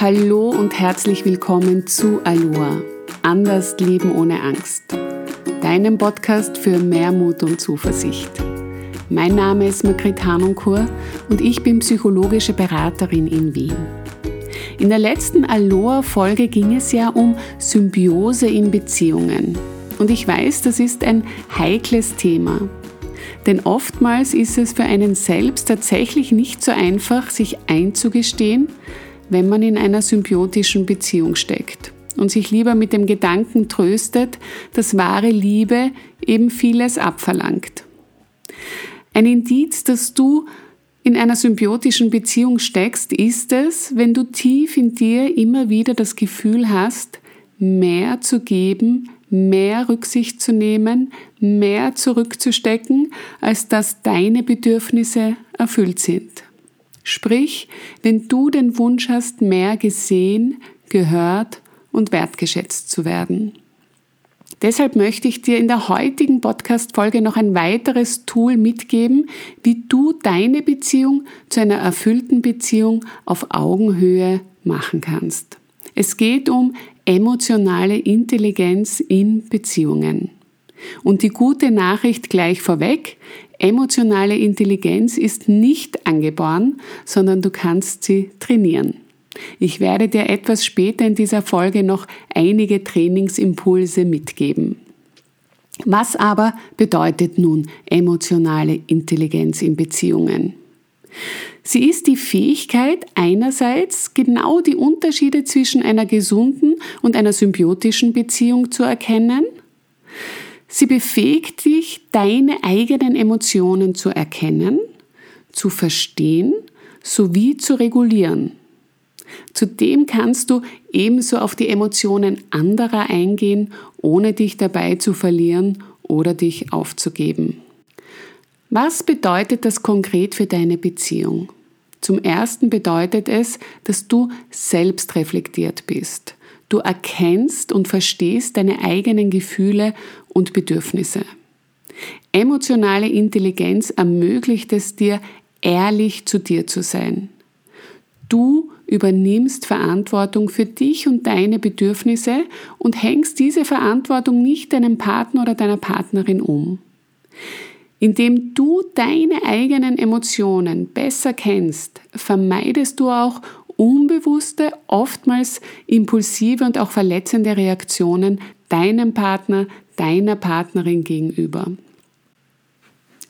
Hallo und herzlich willkommen zu Aloha. Anders leben ohne Angst. Deinem Podcast für mehr Mut und Zuversicht. Mein Name ist Margrit Hanunkur und ich bin psychologische Beraterin in Wien. In der letzten Aloha-Folge ging es ja um Symbiose in Beziehungen. Und ich weiß, das ist ein heikles Thema. Denn oftmals ist es für einen selbst tatsächlich nicht so einfach, sich einzugestehen, wenn man in einer symbiotischen Beziehung steckt und sich lieber mit dem Gedanken tröstet, dass wahre Liebe eben vieles abverlangt. Ein Indiz, dass du in einer symbiotischen Beziehung steckst, ist es, wenn du tief in dir immer wieder das Gefühl hast, mehr zu geben, mehr Rücksicht zu nehmen, mehr zurückzustecken, als dass deine Bedürfnisse erfüllt sind. Sprich, wenn du den Wunsch hast, mehr gesehen, gehört und wertgeschätzt zu werden. Deshalb möchte ich dir in der heutigen Podcast-Folge noch ein weiteres Tool mitgeben, wie du deine Beziehung zu einer erfüllten Beziehung auf Augenhöhe machen kannst. Es geht um emotionale Intelligenz in Beziehungen. Und die gute Nachricht gleich vorweg, Emotionale Intelligenz ist nicht angeboren, sondern du kannst sie trainieren. Ich werde dir etwas später in dieser Folge noch einige Trainingsimpulse mitgeben. Was aber bedeutet nun emotionale Intelligenz in Beziehungen? Sie ist die Fähigkeit, einerseits genau die Unterschiede zwischen einer gesunden und einer symbiotischen Beziehung zu erkennen, Sie befähigt dich, deine eigenen Emotionen zu erkennen, zu verstehen sowie zu regulieren. Zudem kannst du ebenso auf die Emotionen anderer eingehen, ohne dich dabei zu verlieren oder dich aufzugeben. Was bedeutet das konkret für deine Beziehung? Zum Ersten bedeutet es, dass du selbst reflektiert bist. Du erkennst und verstehst deine eigenen Gefühle und Bedürfnisse. Emotionale Intelligenz ermöglicht es dir, ehrlich zu dir zu sein. Du übernimmst Verantwortung für dich und deine Bedürfnisse und hängst diese Verantwortung nicht deinem Partner oder deiner Partnerin um. Indem du deine eigenen Emotionen besser kennst, vermeidest du auch unbewusste, oftmals impulsive und auch verletzende Reaktionen deinem Partner, deiner Partnerin gegenüber.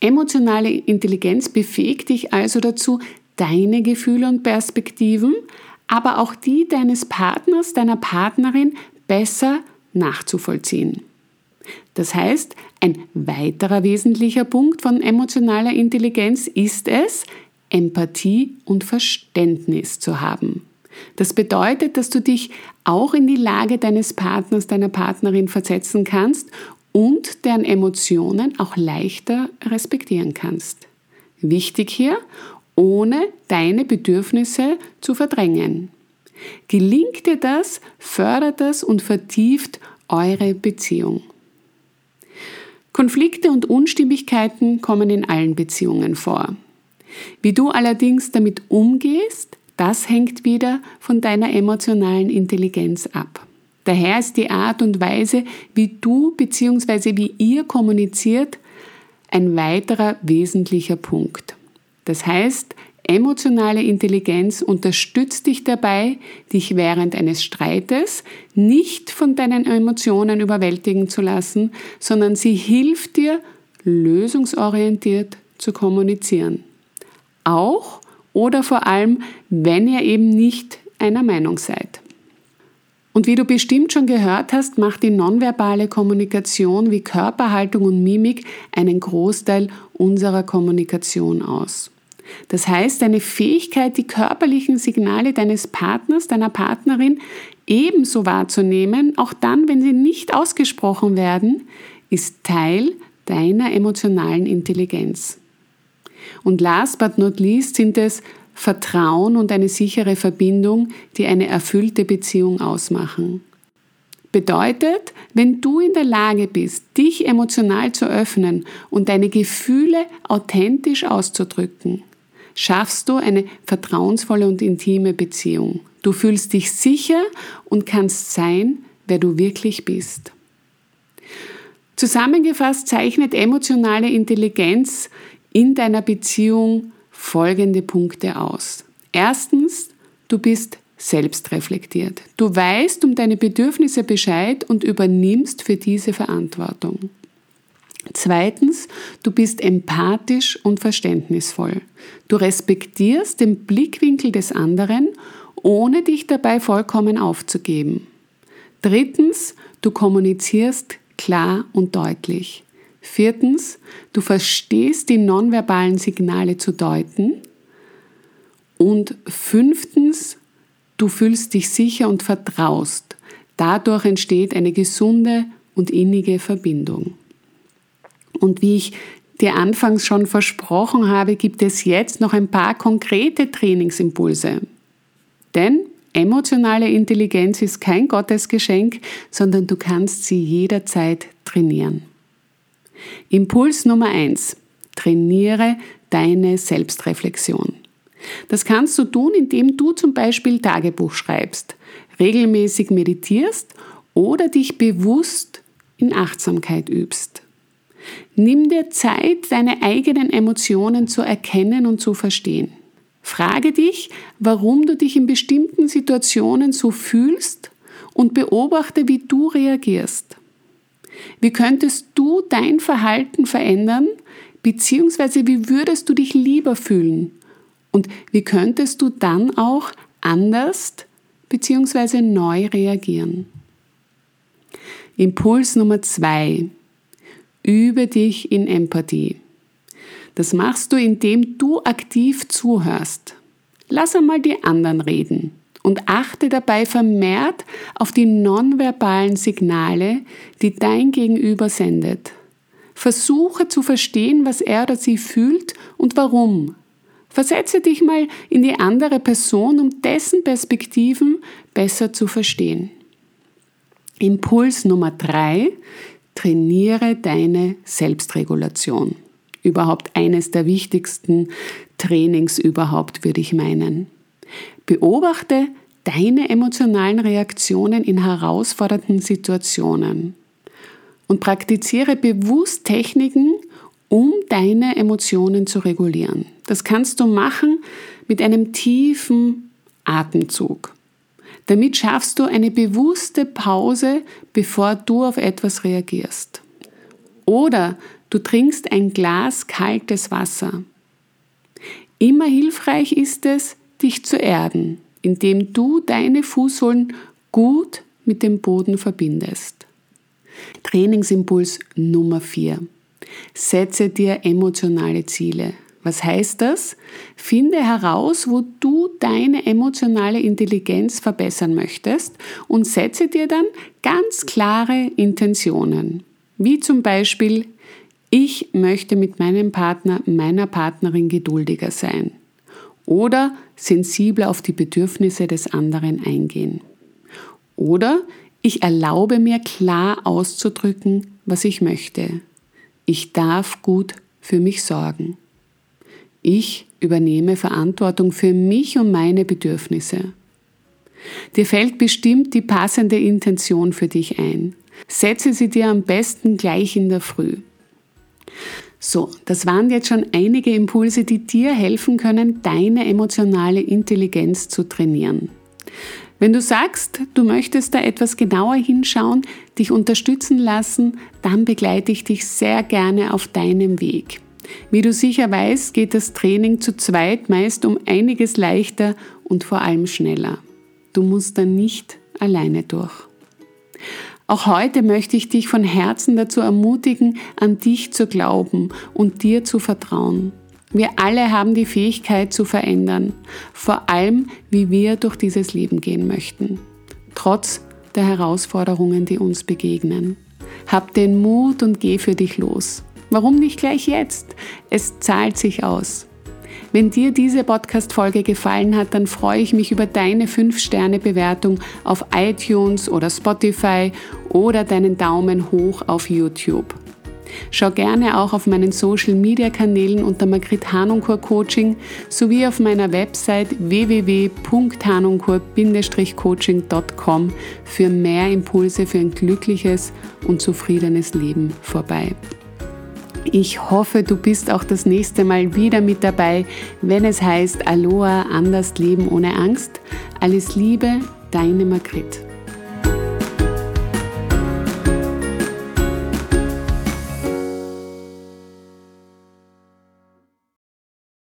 Emotionale Intelligenz befähigt dich also dazu, deine Gefühle und Perspektiven, aber auch die deines Partners, deiner Partnerin besser nachzuvollziehen. Das heißt, ein weiterer wesentlicher Punkt von emotionaler Intelligenz ist es, Empathie und Verständnis zu haben. Das bedeutet, dass du dich auch in die Lage deines Partners, deiner Partnerin versetzen kannst und deren Emotionen auch leichter respektieren kannst. Wichtig hier, ohne deine Bedürfnisse zu verdrängen. Gelingt dir das, fördert das und vertieft eure Beziehung. Konflikte und Unstimmigkeiten kommen in allen Beziehungen vor. Wie du allerdings damit umgehst, das hängt wieder von deiner emotionalen Intelligenz ab. Daher ist die Art und Weise, wie du bzw. wie ihr kommuniziert, ein weiterer wesentlicher Punkt. Das heißt, emotionale Intelligenz unterstützt dich dabei, dich während eines Streites nicht von deinen Emotionen überwältigen zu lassen, sondern sie hilft dir, lösungsorientiert zu kommunizieren. Auch oder vor allem, wenn ihr eben nicht einer Meinung seid. Und wie du bestimmt schon gehört hast, macht die nonverbale Kommunikation wie Körperhaltung und Mimik einen Großteil unserer Kommunikation aus. Das heißt, deine Fähigkeit, die körperlichen Signale deines Partners, deiner Partnerin ebenso wahrzunehmen, auch dann, wenn sie nicht ausgesprochen werden, ist Teil deiner emotionalen Intelligenz. Und last but not least sind es Vertrauen und eine sichere Verbindung, die eine erfüllte Beziehung ausmachen. Bedeutet, wenn du in der Lage bist, dich emotional zu öffnen und deine Gefühle authentisch auszudrücken, schaffst du eine vertrauensvolle und intime Beziehung Du fühlst dich sicher und kannst sein, wer du wirklich bist. Zusammengefasst zeichnet emotionale Intelligenz in deiner Beziehung folgende Punkte aus. Erstens, du bist selbstreflektiert. Du weißt um deine Bedürfnisse Bescheid und übernimmst für diese Verantwortung. Zweitens, du bist empathisch und verständnisvoll. Du respektierst den Blickwinkel des anderen, ohne dich dabei vollkommen aufzugeben. Drittens, du kommunizierst klar und deutlich. Viertens, du verstehst die nonverbalen Signale zu deuten. Und fünftens, du fühlst dich sicher und vertraust. Dadurch entsteht eine gesunde und innige Verbindung. Und wie ich dir anfangs schon versprochen habe, gibt es jetzt noch ein paar konkrete Trainingsimpulse. Denn emotionale Intelligenz ist kein Gottesgeschenk, sondern du kannst sie jederzeit trainieren. Impuls Nummer eins: Trainiere deine Selbstreflexion. Das kannst du tun, indem du zum Beispiel Tagebuch schreibst, regelmäßig meditierst oder dich bewusst in Achtsamkeit übst. Nimm dir Zeit, deine eigenen Emotionen zu erkennen und zu verstehen. Frage dich, warum du dich in bestimmten Situationen so fühlst und beobachte, wie du reagierst. Wie könntest du dein Verhalten verändern, beziehungsweise wie würdest du dich lieber fühlen? Und wie könntest du dann auch anders beziehungsweise neu reagieren? Impuls Nummer zwei. Übe dich in Empathie. Das machst du, indem du aktiv zuhörst. Lass einmal die anderen reden und achte dabei vermehrt auf die nonverbalen Signale, die dein Gegenüber sendet. Versuche zu verstehen, was er oder sie fühlt und warum. Versetze dich mal in die andere Person, um dessen Perspektiven besser zu verstehen. Impuls Nummer drei, trainiere deine Selbstregulation. Überhaupt eines der wichtigsten Trainings überhaupt, würde ich meinen. Beobachte deine emotionalen Reaktionen in herausfordernden Situationen und praktiziere bewusst Techniken, um deine Emotionen zu regulieren. Das kannst du machen mit einem tiefen Atemzug. Damit schaffst du eine bewusste Pause, bevor du auf etwas reagierst. Oder du trinkst ein Glas kaltes Wasser. Immer hilfreich ist es, dich zu erden, indem du deine Fußsohlen gut mit dem Boden verbindest. Trainingsimpuls Nummer 4. Setze dir emotionale Ziele. Was heißt das? Finde heraus, wo du deine emotionale Intelligenz verbessern möchtest und setze dir dann ganz klare Intentionen. Wie zum Beispiel, ich möchte mit meinem Partner, meiner Partnerin geduldiger sein oder sensibler auf die Bedürfnisse des anderen eingehen. Oder ich erlaube mir klar auszudrücken, was ich möchte. Ich darf gut für mich sorgen. Ich übernehme Verantwortung für mich und meine Bedürfnisse. Dir fällt bestimmt die passende Intention für dich ein. Setze sie dir am besten gleich in der Früh. So, das waren jetzt schon einige Impulse, die dir helfen können, deine emotionale Intelligenz zu trainieren. Wenn du sagst, du möchtest da etwas genauer hinschauen, dich unterstützen lassen, dann begleite ich dich sehr gerne auf deinem Weg. Wie du sicher weißt, geht das Training zu zweit meist um einiges leichter und vor allem schneller. Du musst dann nicht alleine durch. Auch heute möchte ich dich von Herzen dazu ermutigen, an dich zu glauben und dir zu vertrauen. Wir alle haben die Fähigkeit zu verändern, vor allem wie wir durch dieses Leben gehen möchten, trotz der Herausforderungen, die uns begegnen. Hab den Mut und geh für dich los. Warum nicht gleich jetzt? Es zahlt sich aus. Wenn dir diese Podcast-Folge gefallen hat, dann freue ich mich über deine 5-Sterne-Bewertung auf iTunes oder Spotify oder deinen Daumen hoch auf YouTube. Schau gerne auch auf meinen Social Media Kanälen unter Margrit Hanunkur Coaching sowie auf meiner Website www.hanunkur-coaching.com für mehr Impulse für ein glückliches und zufriedenes Leben vorbei. Ich hoffe, du bist auch das nächste Mal wieder mit dabei, wenn es heißt Aloha, anders leben ohne Angst. Alles Liebe, deine Margrit.